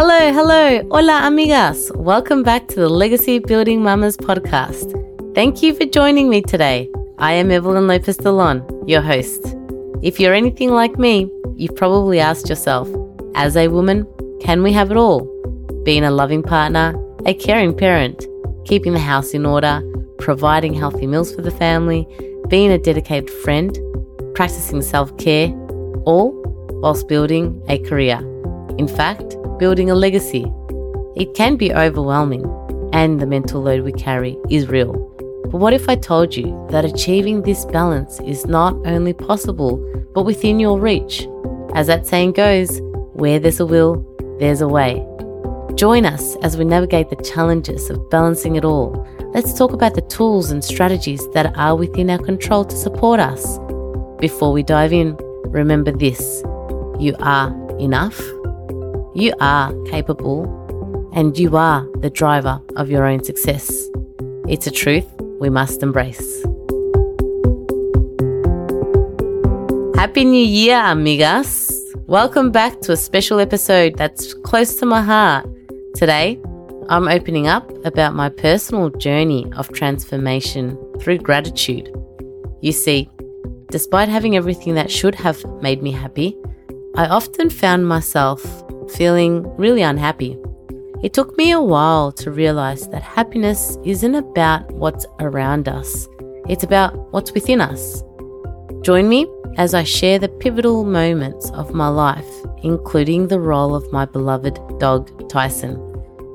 Hello, hello, hola amigas. Welcome back to the Legacy Building Mamas podcast. Thank you for joining me today. I am Evelyn Lopez Delon, your host. If you're anything like me, you've probably asked yourself, as a woman, can we have it all? Being a loving partner, a caring parent, keeping the house in order, providing healthy meals for the family, being a dedicated friend, practicing self care, all whilst building a career. In fact, building a legacy. It can be overwhelming, and the mental load we carry is real. But what if I told you that achieving this balance is not only possible, but within your reach? As that saying goes, where there's a will, there's a way. Join us as we navigate the challenges of balancing it all. Let's talk about the tools and strategies that are within our control to support us. Before we dive in, remember this you are enough you are capable and you are the driver of your own success. It's a truth we must embrace. Happy New Year, amigas! Welcome back to a special episode that's close to my heart. Today, I'm opening up about my personal journey of transformation through gratitude. You see, despite having everything that should have made me happy, I often found myself feeling really unhappy. It took me a while to realize that happiness isn't about what's around us, it's about what's within us. Join me as I share the pivotal moments of my life, including the role of my beloved dog, Tyson,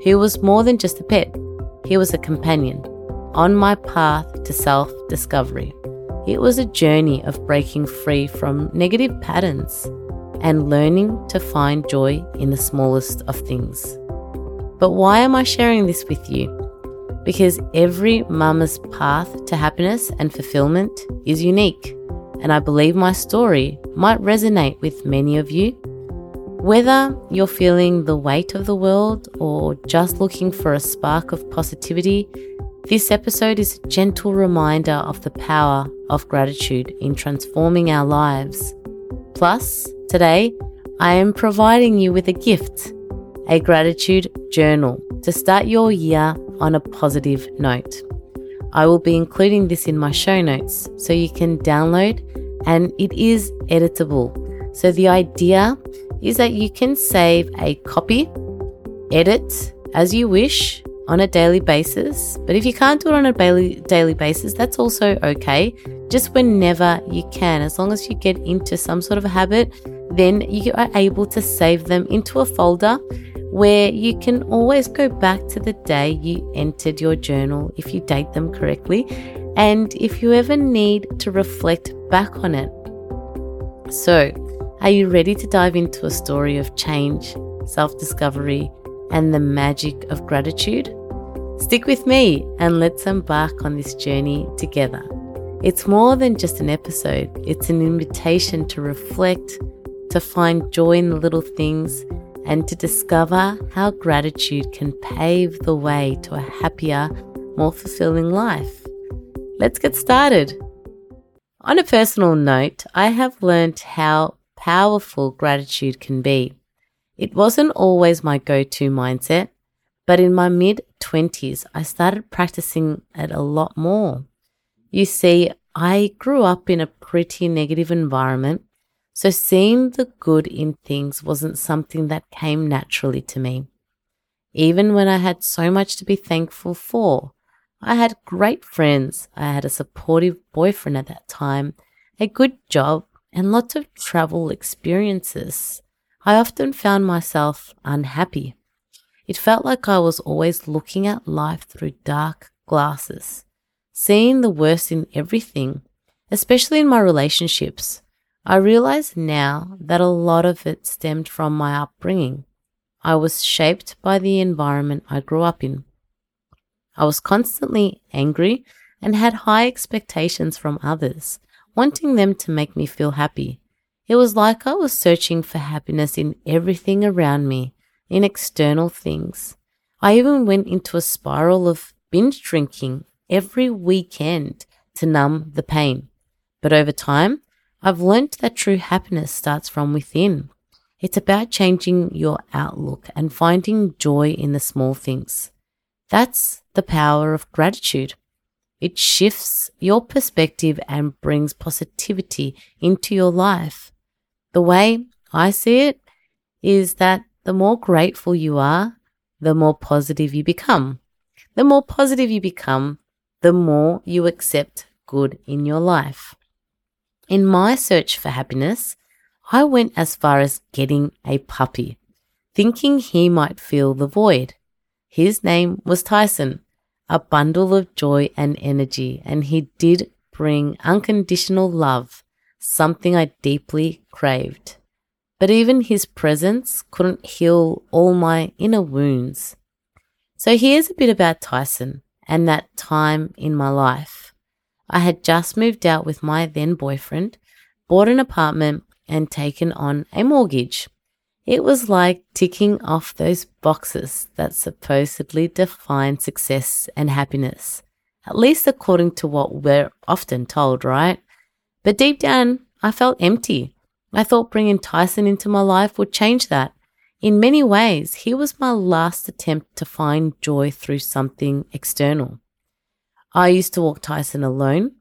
who was more than just a pet, he was a companion on my path to self discovery. It was a journey of breaking free from negative patterns and learning to find joy in the smallest of things. But why am I sharing this with you? Because every mama's path to happiness and fulfillment is unique, and I believe my story might resonate with many of you. Whether you're feeling the weight of the world or just looking for a spark of positivity, this episode is a gentle reminder of the power of gratitude in transforming our lives. Plus, Today, I am providing you with a gift a gratitude journal to start your year on a positive note. I will be including this in my show notes so you can download and it is editable. So the idea is that you can save a copy, edit as you wish on a daily basis. But if you can't do it on a daily, daily basis, that's also okay. Just whenever you can, as long as you get into some sort of habit then you are able to save them into a folder where you can always go back to the day you entered your journal if you date them correctly, and if you ever need to reflect back on it. So, are you ready to dive into a story of change, self discovery, and the magic of gratitude? Stick with me and let's embark on this journey together. It's more than just an episode, it's an invitation to reflect to find joy in the little things, and to discover how gratitude can pave the way to a happier, more fulfilling life. Let's get started. On a personal note, I have learned how powerful gratitude can be. It wasn't always my go to mindset, but in my mid 20s, I started practicing it a lot more. You see, I grew up in a pretty negative environment so seeing the good in things wasn't something that came naturally to me. Even when I had so much to be thankful for, I had great friends, I had a supportive boyfriend at that time, a good job, and lots of travel experiences. I often found myself unhappy. It felt like I was always looking at life through dark glasses, seeing the worst in everything, especially in my relationships. I realize now that a lot of it stemmed from my upbringing. I was shaped by the environment I grew up in. I was constantly angry and had high expectations from others, wanting them to make me feel happy. It was like I was searching for happiness in everything around me, in external things. I even went into a spiral of binge drinking every weekend to numb the pain. But over time, I've learnt that true happiness starts from within. It's about changing your outlook and finding joy in the small things. That's the power of gratitude. It shifts your perspective and brings positivity into your life. The way I see it is that the more grateful you are, the more positive you become. The more positive you become, the more you accept good in your life. In my search for happiness, I went as far as getting a puppy, thinking he might fill the void. His name was Tyson, a bundle of joy and energy, and he did bring unconditional love, something I deeply craved. But even his presence couldn't heal all my inner wounds. So here's a bit about Tyson and that time in my life. I had just moved out with my then boyfriend, bought an apartment, and taken on a mortgage. It was like ticking off those boxes that supposedly define success and happiness, at least according to what we're often told, right? But deep down, I felt empty. I thought bringing Tyson into my life would change that. In many ways, he was my last attempt to find joy through something external. I used to walk Tyson alone,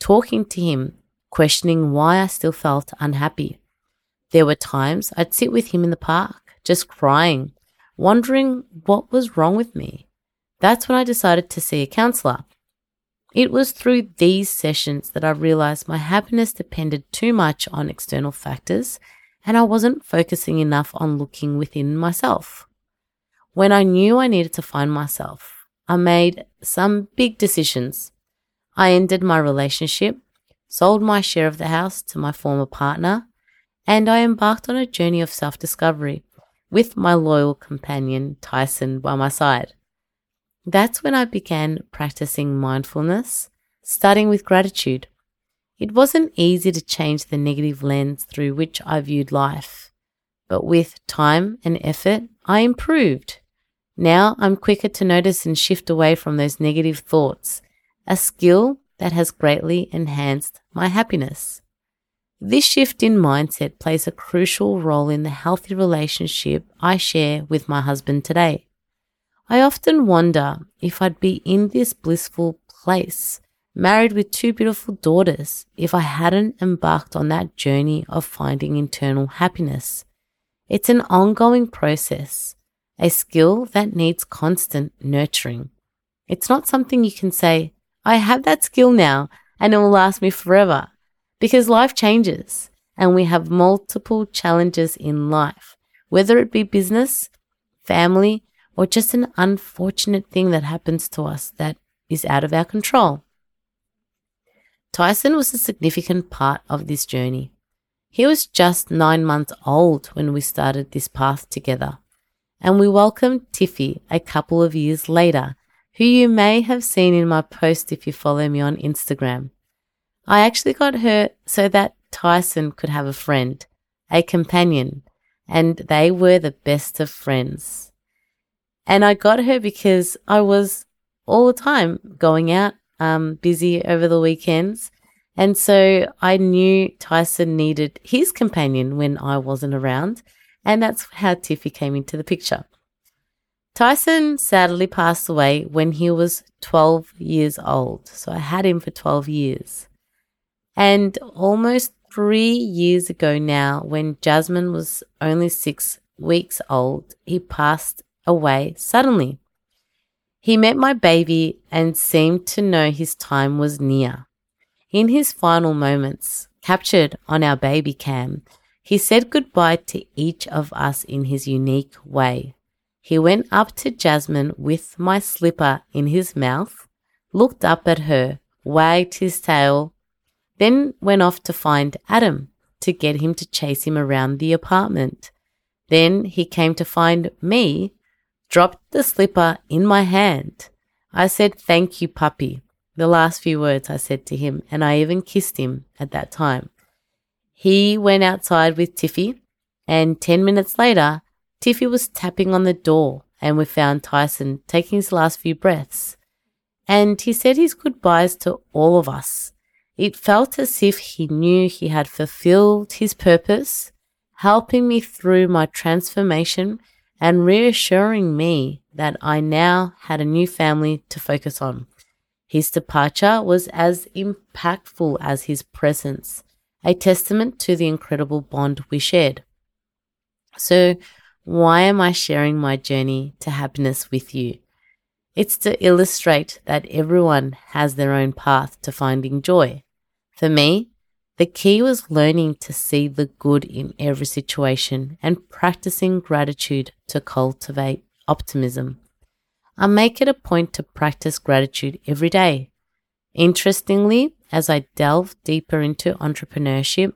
talking to him, questioning why I still felt unhappy. There were times I'd sit with him in the park, just crying, wondering what was wrong with me. That's when I decided to see a counselor. It was through these sessions that I realized my happiness depended too much on external factors and I wasn't focusing enough on looking within myself. When I knew I needed to find myself, I made some big decisions. I ended my relationship, sold my share of the house to my former partner, and I embarked on a journey of self discovery with my loyal companion Tyson by my side. That's when I began practicing mindfulness, starting with gratitude. It wasn't easy to change the negative lens through which I viewed life, but with time and effort, I improved. Now I'm quicker to notice and shift away from those negative thoughts, a skill that has greatly enhanced my happiness. This shift in mindset plays a crucial role in the healthy relationship I share with my husband today. I often wonder if I'd be in this blissful place married with two beautiful daughters, if I hadn't embarked on that journey of finding internal happiness. It's an ongoing process, a skill that needs constant nurturing. It's not something you can say, I have that skill now and it will last me forever because life changes and we have multiple challenges in life, whether it be business, family, or just an unfortunate thing that happens to us that is out of our control. Tyson was a significant part of this journey. He was just nine months old when we started this path together, and we welcomed Tiffy a couple of years later, who you may have seen in my post if you follow me on Instagram. I actually got her so that Tyson could have a friend, a companion, and they were the best of friends. And I got her because I was all the time going out um, busy over the weekends. And so I knew Tyson needed his companion when I wasn't around. And that's how Tiffy came into the picture. Tyson sadly passed away when he was 12 years old. So I had him for 12 years. And almost three years ago now, when Jasmine was only six weeks old, he passed away suddenly. He met my baby and seemed to know his time was near. In his final moments, captured on our baby cam, he said goodbye to each of us in his unique way. He went up to Jasmine with my slipper in his mouth, looked up at her, wagged his tail, then went off to find Adam to get him to chase him around the apartment. Then he came to find me dropped the slipper in my hand. I said, Thank you, puppy. The last few words I said to him, and I even kissed him at that time. He went outside with Tiffy, and 10 minutes later, Tiffy was tapping on the door, and we found Tyson taking his last few breaths. And he said his goodbyes to all of us. It felt as if he knew he had fulfilled his purpose helping me through my transformation and reassuring me that I now had a new family to focus on. His departure was as impactful as his presence, a testament to the incredible bond we shared. So, why am I sharing my journey to happiness with you? It's to illustrate that everyone has their own path to finding joy. For me, the key was learning to see the good in every situation and practicing gratitude to cultivate optimism. I make it a point to practice gratitude every day. Interestingly, as I delve deeper into entrepreneurship,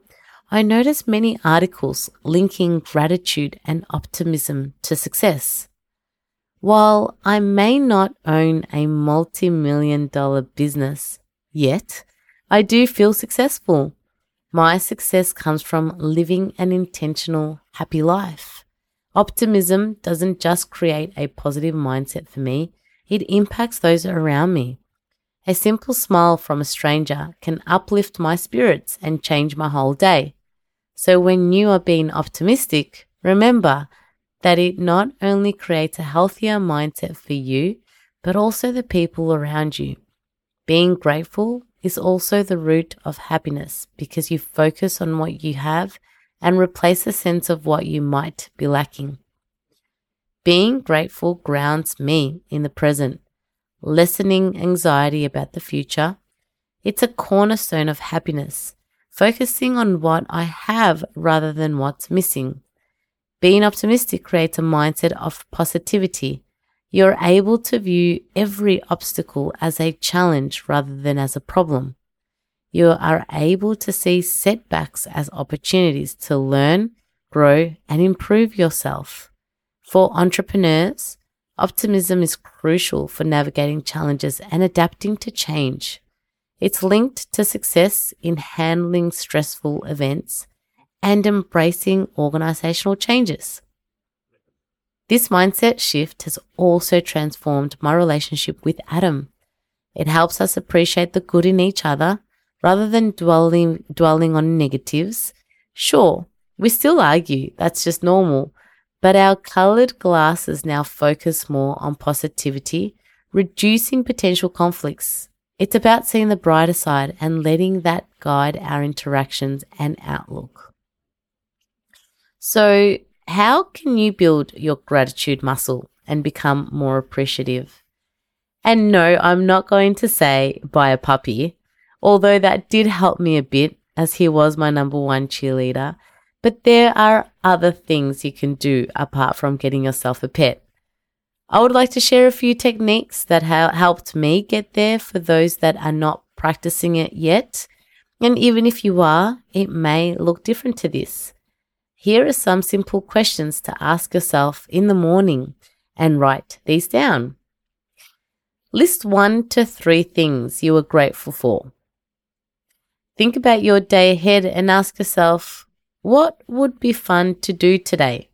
I notice many articles linking gratitude and optimism to success. While I may not own a multi million dollar business yet, I do feel successful. My success comes from living an intentional, happy life. Optimism doesn't just create a positive mindset for me, it impacts those around me. A simple smile from a stranger can uplift my spirits and change my whole day. So when you are being optimistic, remember that it not only creates a healthier mindset for you, but also the people around you. Being grateful is also the root of happiness because you focus on what you have and replace the sense of what you might be lacking. Being grateful grounds me in the present, lessening anxiety about the future. It's a cornerstone of happiness, focusing on what I have rather than what's missing. Being optimistic creates a mindset of positivity. You're able to view every obstacle as a challenge rather than as a problem you are able to see setbacks as opportunities to learn, grow, and improve yourself. For entrepreneurs, optimism is crucial for navigating challenges and adapting to change. It's linked to success in handling stressful events and embracing organizational changes. This mindset shift has also transformed my relationship with Adam. It helps us appreciate the good in each other rather than dwelling, dwelling on negatives. Sure, we still argue, that's just normal, but our colored glasses now focus more on positivity, reducing potential conflicts. It's about seeing the brighter side and letting that guide our interactions and outlook. So, how can you build your gratitude muscle and become more appreciative? And no, I'm not going to say buy a puppy although that did help me a bit as he was my number one cheerleader. But there are other things you can do apart from getting yourself a pet. I would like to share a few techniques that ha- helped me get there for those that are not practicing it yet. And even if you are, it may look different to this. Here are some simple questions to ask yourself in the morning and write these down. List one to three things you are grateful for. Think about your day ahead and ask yourself, what would be fun to do today?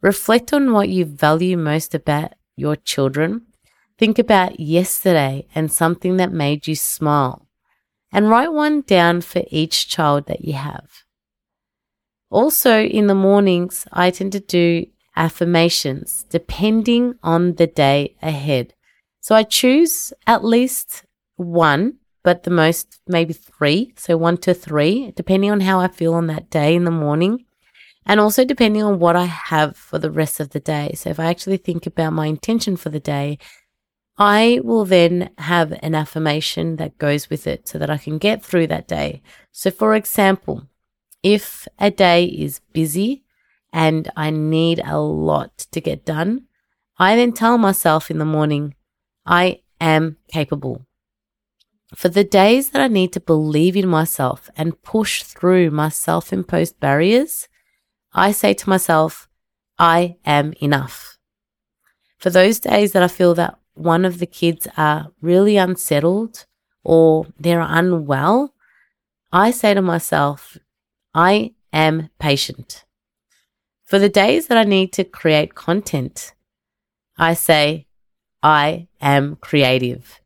Reflect on what you value most about your children. Think about yesterday and something that made you smile. And write one down for each child that you have. Also, in the mornings, I tend to do affirmations depending on the day ahead. So I choose at least one but the most maybe three. So one to three, depending on how I feel on that day in the morning. And also depending on what I have for the rest of the day. So if I actually think about my intention for the day, I will then have an affirmation that goes with it so that I can get through that day. So for example, if a day is busy and I need a lot to get done, I then tell myself in the morning, I am capable. For the days that I need to believe in myself and push through my self imposed barriers, I say to myself, I am enough. For those days that I feel that one of the kids are really unsettled or they're unwell, I say to myself, I am patient. For the days that I need to create content, I say, I am creative.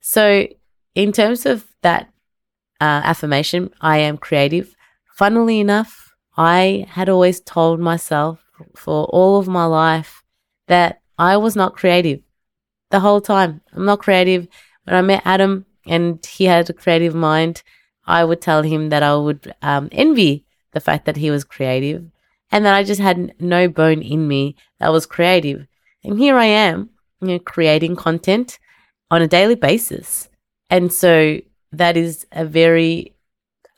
So in terms of that uh, affirmation, I am creative. Funnily enough, I had always told myself for all of my life that I was not creative the whole time. I'm not creative. When I met Adam and he had a creative mind, I would tell him that I would um, envy the fact that he was creative and that I just had no bone in me that was creative. And here I am, you know, creating content on a daily basis. And so that is a very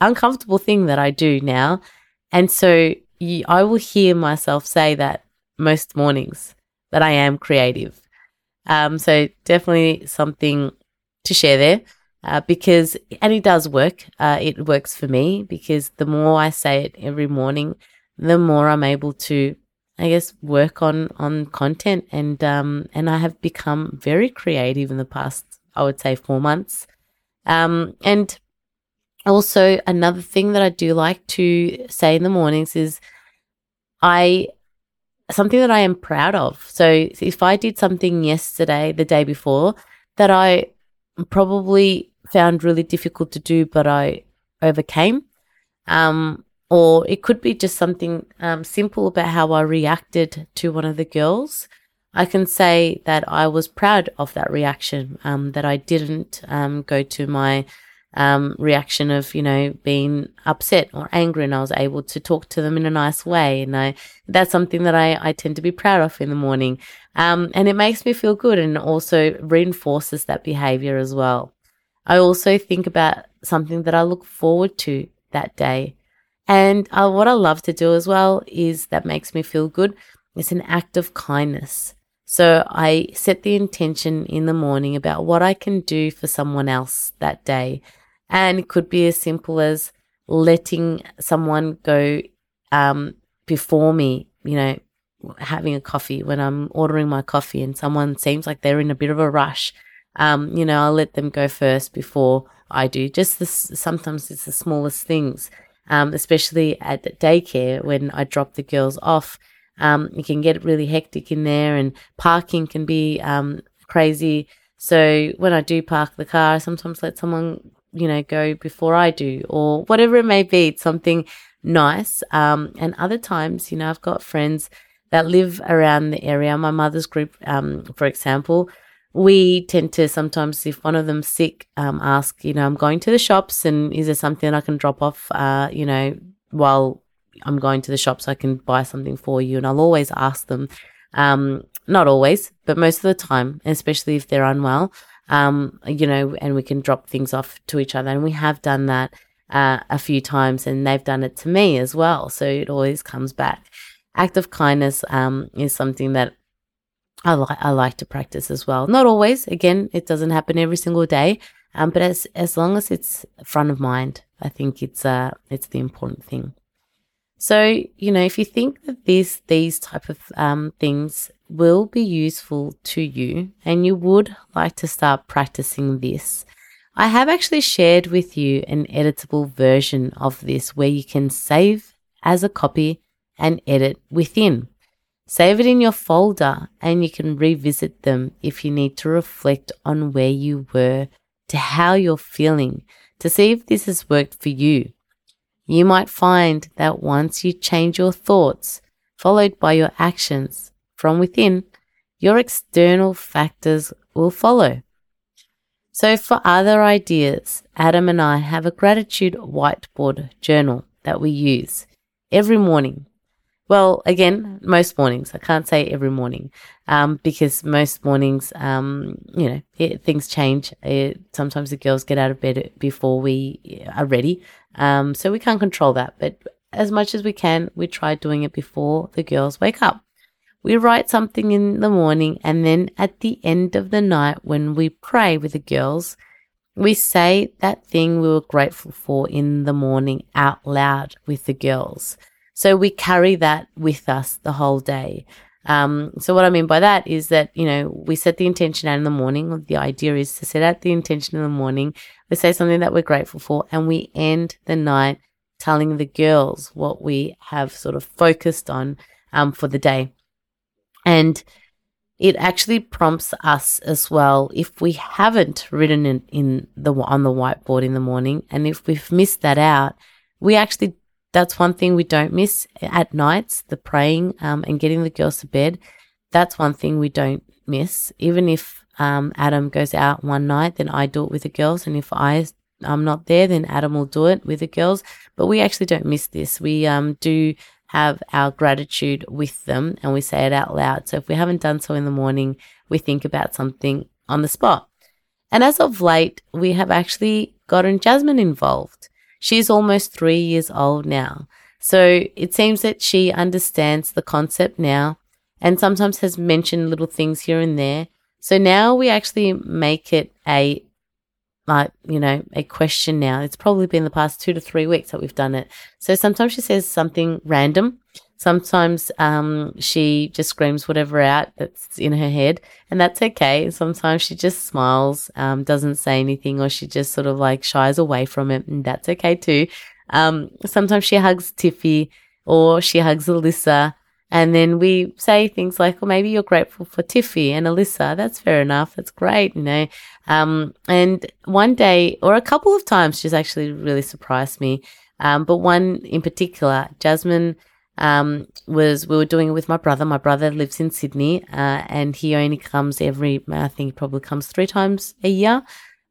uncomfortable thing that I do now. And so you, I will hear myself say that most mornings that I am creative. Um, so definitely something to share there. Uh, because and it does work. Uh, it works for me because the more I say it every morning, the more I'm able to, I guess, work on on content and um and I have become very creative in the past. I would say four months. Um, and also another thing that I do like to say in the mornings is I something that I am proud of. So if I did something yesterday, the day before, that I probably found really difficult to do, but I overcame, um, or it could be just something um, simple about how I reacted to one of the girls. I can say that I was proud of that reaction, um, that I didn't um, go to my um, reaction of, you know, being upset or angry and I was able to talk to them in a nice way. And I, that's something that I, I tend to be proud of in the morning. Um, and it makes me feel good and also reinforces that behavior as well. I also think about something that I look forward to that day. And uh, what I love to do as well is that makes me feel good. It's an act of kindness. So I set the intention in the morning about what I can do for someone else that day. And it could be as simple as letting someone go um, before me, you know, having a coffee when I'm ordering my coffee and someone seems like they're in a bit of a rush. Um, you know, I'll let them go first before I do. Just this, sometimes it's the smallest things, um, especially at daycare when I drop the girls off. Um, it can get really hectic in there and parking can be um, crazy. So when I do park the car, I sometimes let someone you know, go before I do, or whatever it may be. It's something nice. Um, and other times, you know, I've got friends that live around the area. My mother's group, um, for example, we tend to sometimes, if one of them's sick, um, ask, you know, I'm going to the shops and is there something I can drop off, uh, you know, while I'm going to the shops, I can buy something for you. And I'll always ask them, um, not always, but most of the time, especially if they're unwell, um, you know, and we can drop things off to each other. And we have done that uh, a few times, and they've done it to me as well. So it always comes back. Act of kindness um, is something that I like. I like to practice as well. Not always. Again, it doesn't happen every single day. Um, but as as long as it's front of mind, I think it's uh it's the important thing. So you know, if you think that these these type of um, things will be useful to you and you would like to start practicing this, I have actually shared with you an editable version of this where you can save as a copy and edit within. Save it in your folder and you can revisit them if you need to reflect on where you were to how you're feeling to see if this has worked for you. You might find that once you change your thoughts, followed by your actions, from within, your external factors will follow. So, for other ideas, Adam and I have a gratitude whiteboard journal that we use every morning. Well, again, most mornings. I can't say every morning um, because most mornings, um, you know, it, things change. It, sometimes the girls get out of bed before we are ready. Um, so we can't control that. But as much as we can, we try doing it before the girls wake up. We write something in the morning, and then at the end of the night, when we pray with the girls, we say that thing we were grateful for in the morning out loud with the girls. So we carry that with us the whole day. Um, so what I mean by that is that, you know, we set the intention out in the morning. The idea is to set out the intention in the morning. We say something that we're grateful for and we end the night telling the girls what we have sort of focused on, um, for the day. And it actually prompts us as well if we haven't written it in the on the whiteboard in the morning and if we've missed that out we actually that's one thing we don't miss at nights, the praying um, and getting the girls to bed. That's one thing we don't miss. Even if um, Adam goes out one night, then I do it with the girls. And if I, I'm not there, then Adam will do it with the girls. But we actually don't miss this. We um, do have our gratitude with them and we say it out loud. So if we haven't done so in the morning, we think about something on the spot. And as of late, we have actually gotten Jasmine involved. She's almost three years old now. So it seems that she understands the concept now and sometimes has mentioned little things here and there. So now we actually make it a like, you know, a question now. It's probably been the past two to three weeks that we've done it. So sometimes she says something random. Sometimes um, she just screams whatever out that's in her head, and that's okay. Sometimes she just smiles, um, doesn't say anything, or she just sort of like shies away from it, and that's okay too. Um, sometimes she hugs Tiffy, or she hugs Alyssa, and then we say things like, well, maybe you're grateful for Tiffy and Alyssa. That's fair enough. That's great, you know. Um, and one day, or a couple of times, she's actually really surprised me. Um, but one in particular, Jasmine um, was we were doing it with my brother. My brother lives in Sydney, uh, and he only comes every, I think he probably comes three times a year.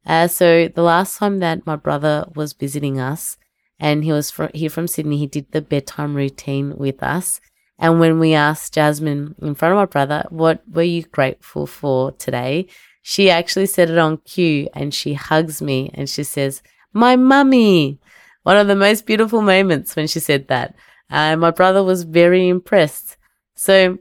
Uh, so the last time that my brother was visiting us, and he was here from Sydney, he did the bedtime routine with us. And when we asked Jasmine in front of my brother, what were you grateful for today? She actually said it on cue and she hugs me and she says, my mummy. One of the most beautiful moments when she said that. Uh, my brother was very impressed. So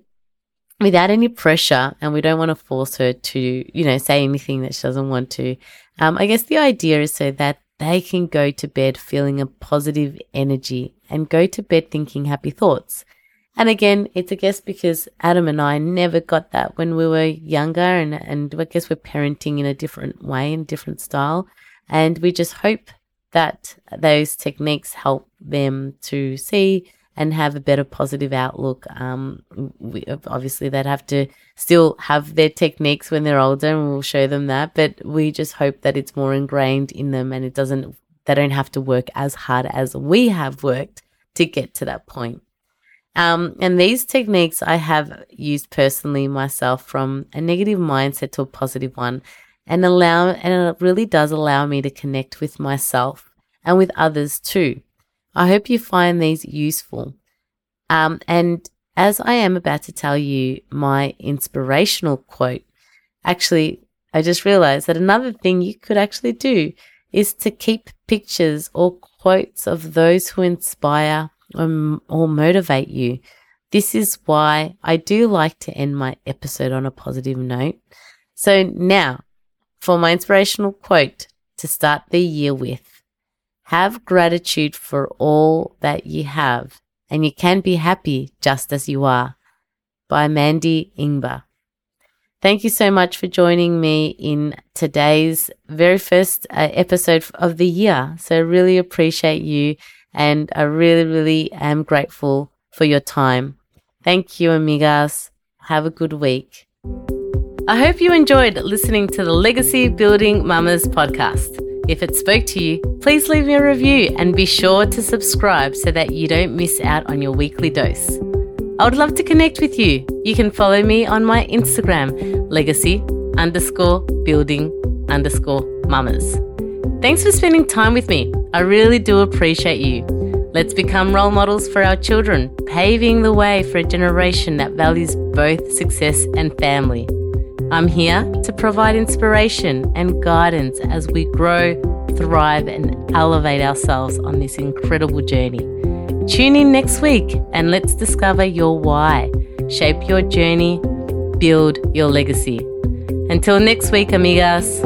without any pressure, and we don't want to force her to, you know, say anything that she doesn't want to. Um, I guess the idea is so that they can go to bed feeling a positive energy and go to bed thinking happy thoughts. And again, it's a guess because Adam and I never got that when we were younger, and, and I guess we're parenting in a different way, in different style. And we just hope that those techniques help them to see and have a better positive outlook. Um, we, obviously, they'd have to still have their techniques when they're older, and we'll show them that. But we just hope that it's more ingrained in them, and it doesn't. They don't have to work as hard as we have worked to get to that point. Um, and these techniques I have used personally myself from a negative mindset to a positive one, and allow and it really does allow me to connect with myself and with others too. I hope you find these useful. Um, and as I am about to tell you my inspirational quote, actually, I just realized that another thing you could actually do is to keep pictures or quotes of those who inspire or, or motivate you. This is why I do like to end my episode on a positive note. So now for my inspirational quote to start the year with. Have gratitude for all that you have, and you can be happy just as you are. By Mandy Ingber. Thank you so much for joining me in today's very first uh, episode of the year. So, I really appreciate you, and I really, really am grateful for your time. Thank you, amigas. Have a good week. I hope you enjoyed listening to the Legacy Building Mamas podcast. If it spoke to you, please leave me a review and be sure to subscribe so that you don't miss out on your weekly dose. I would love to connect with you. You can follow me on my Instagram, legacy underscore building underscore mamas. Thanks for spending time with me. I really do appreciate you. Let's become role models for our children, paving the way for a generation that values both success and family. I'm here to provide inspiration and guidance as we grow, thrive, and elevate ourselves on this incredible journey. Tune in next week and let's discover your why, shape your journey, build your legacy. Until next week, amigas.